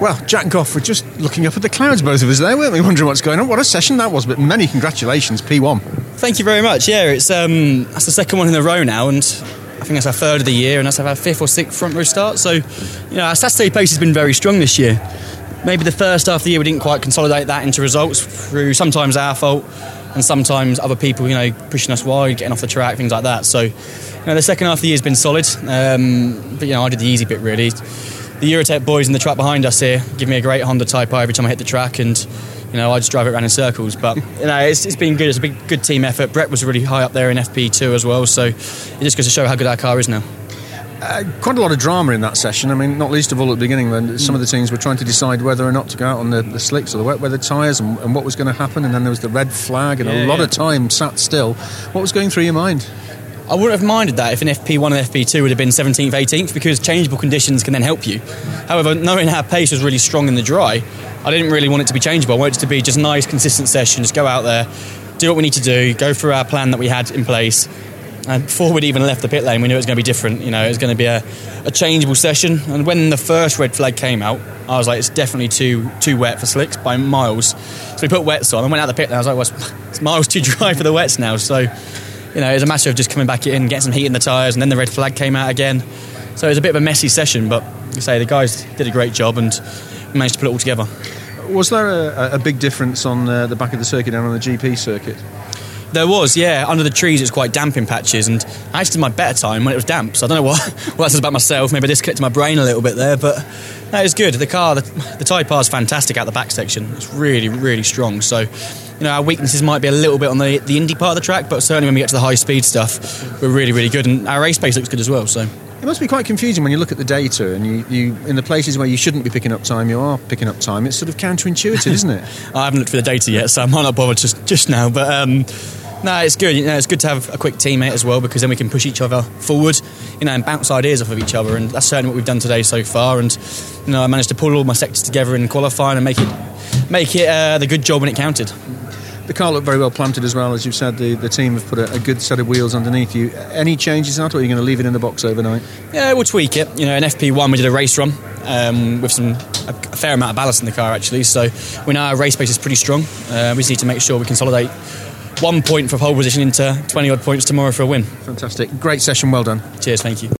Well, Jack Goff, we're just looking up at the clouds, both of us there, weren't we? Wondering what's going on. What a session that was, but many congratulations, P1. Thank you very much. Yeah, it's um, that's the second one in a row now, and I think that's our third of the year, and that's our fifth or sixth front row start. So, you know, our Saturday pace has been very strong this year. Maybe the first half of the year we didn't quite consolidate that into results through sometimes our fault and sometimes other people, you know, pushing us wide, getting off the track, things like that. So, you know, the second half of the year has been solid, um, but you know, I did the easy bit really the Eurotech boys in the truck behind us here give me a great Honda Type R every time I hit the track, and you know I just drive it around in circles. But you know it's, it's been good. It's a big, good team effort. Brett was really high up there in FP2 as well, so it just goes to show how good our car is now. Uh, quite a lot of drama in that session. I mean, not least of all at the beginning when some of the teams were trying to decide whether or not to go out on the, the slicks or the wet weather tyres and, and, what was going to happen. And then there was the red flag, and yeah, a lot yeah. of time sat still. What was going through your mind? I wouldn't have minded that if an FP1 and FP2 would have been 17th, 18th because changeable conditions can then help you. However, knowing our pace was really strong in the dry, I didn't really want it to be changeable. I wanted it to be just nice, consistent session, just go out there, do what we need to do, go through our plan that we had in place. And before we'd even left the pit lane, we knew it was going to be different. You know, it was going to be a, a changeable session. And when the first red flag came out, I was like, it's definitely too too wet for slicks by miles. So we put wets on and went out the pit. lane. I was like, well, it's miles too dry for the wets now. So you know, it was a matter of just coming back in, getting some heat in the tyres, and then the red flag came out again. So it was a bit of a messy session, but you say the guys did a great job and managed to put it all together. Was there a, a big difference on uh, the back of the circuit and on the GP circuit? There was, yeah. Under the trees, it's quite damp in patches, and I actually did my better time when it was damp. So I don't know what, what that says about myself. Maybe I disconnected my brain a little bit there, but no, it was good. The car, the, the R is fantastic out the back section. It's really, really strong. So you know, our weaknesses might be a little bit on the, the Indy part of the track, but certainly when we get to the high speed stuff, we're really, really good. And our race pace looks good as well. So it must be quite confusing when you look at the data and you, you in the places where you shouldn't be picking up time, you are picking up time. It's sort of counterintuitive, isn't it? I haven't looked for the data yet, so I might not bother just, just now. But um, no, it's good. You know, it's good to have a quick teammate as well because then we can push each other forward, you know, and bounce ideas off of each other. And that's certainly what we've done today so far. And you know, I managed to pull all my sectors together in qualifying and make it make it uh, the good job when it counted. The car looked very well planted as well, as you've said. The, the team have put a, a good set of wheels underneath you. Any changes in that, or are you going to leave it in the box overnight? Yeah, we'll tweak it. You know, in FP1 we did a race run um, with some a, a, fair amount of ballast in the car actually. So we know our race pace is pretty strong. Uh, we just need to make sure we consolidate one point for pole position into 20 odd points tomorrow for a win. Fantastic. Great session. Well done. Cheers. Thank you.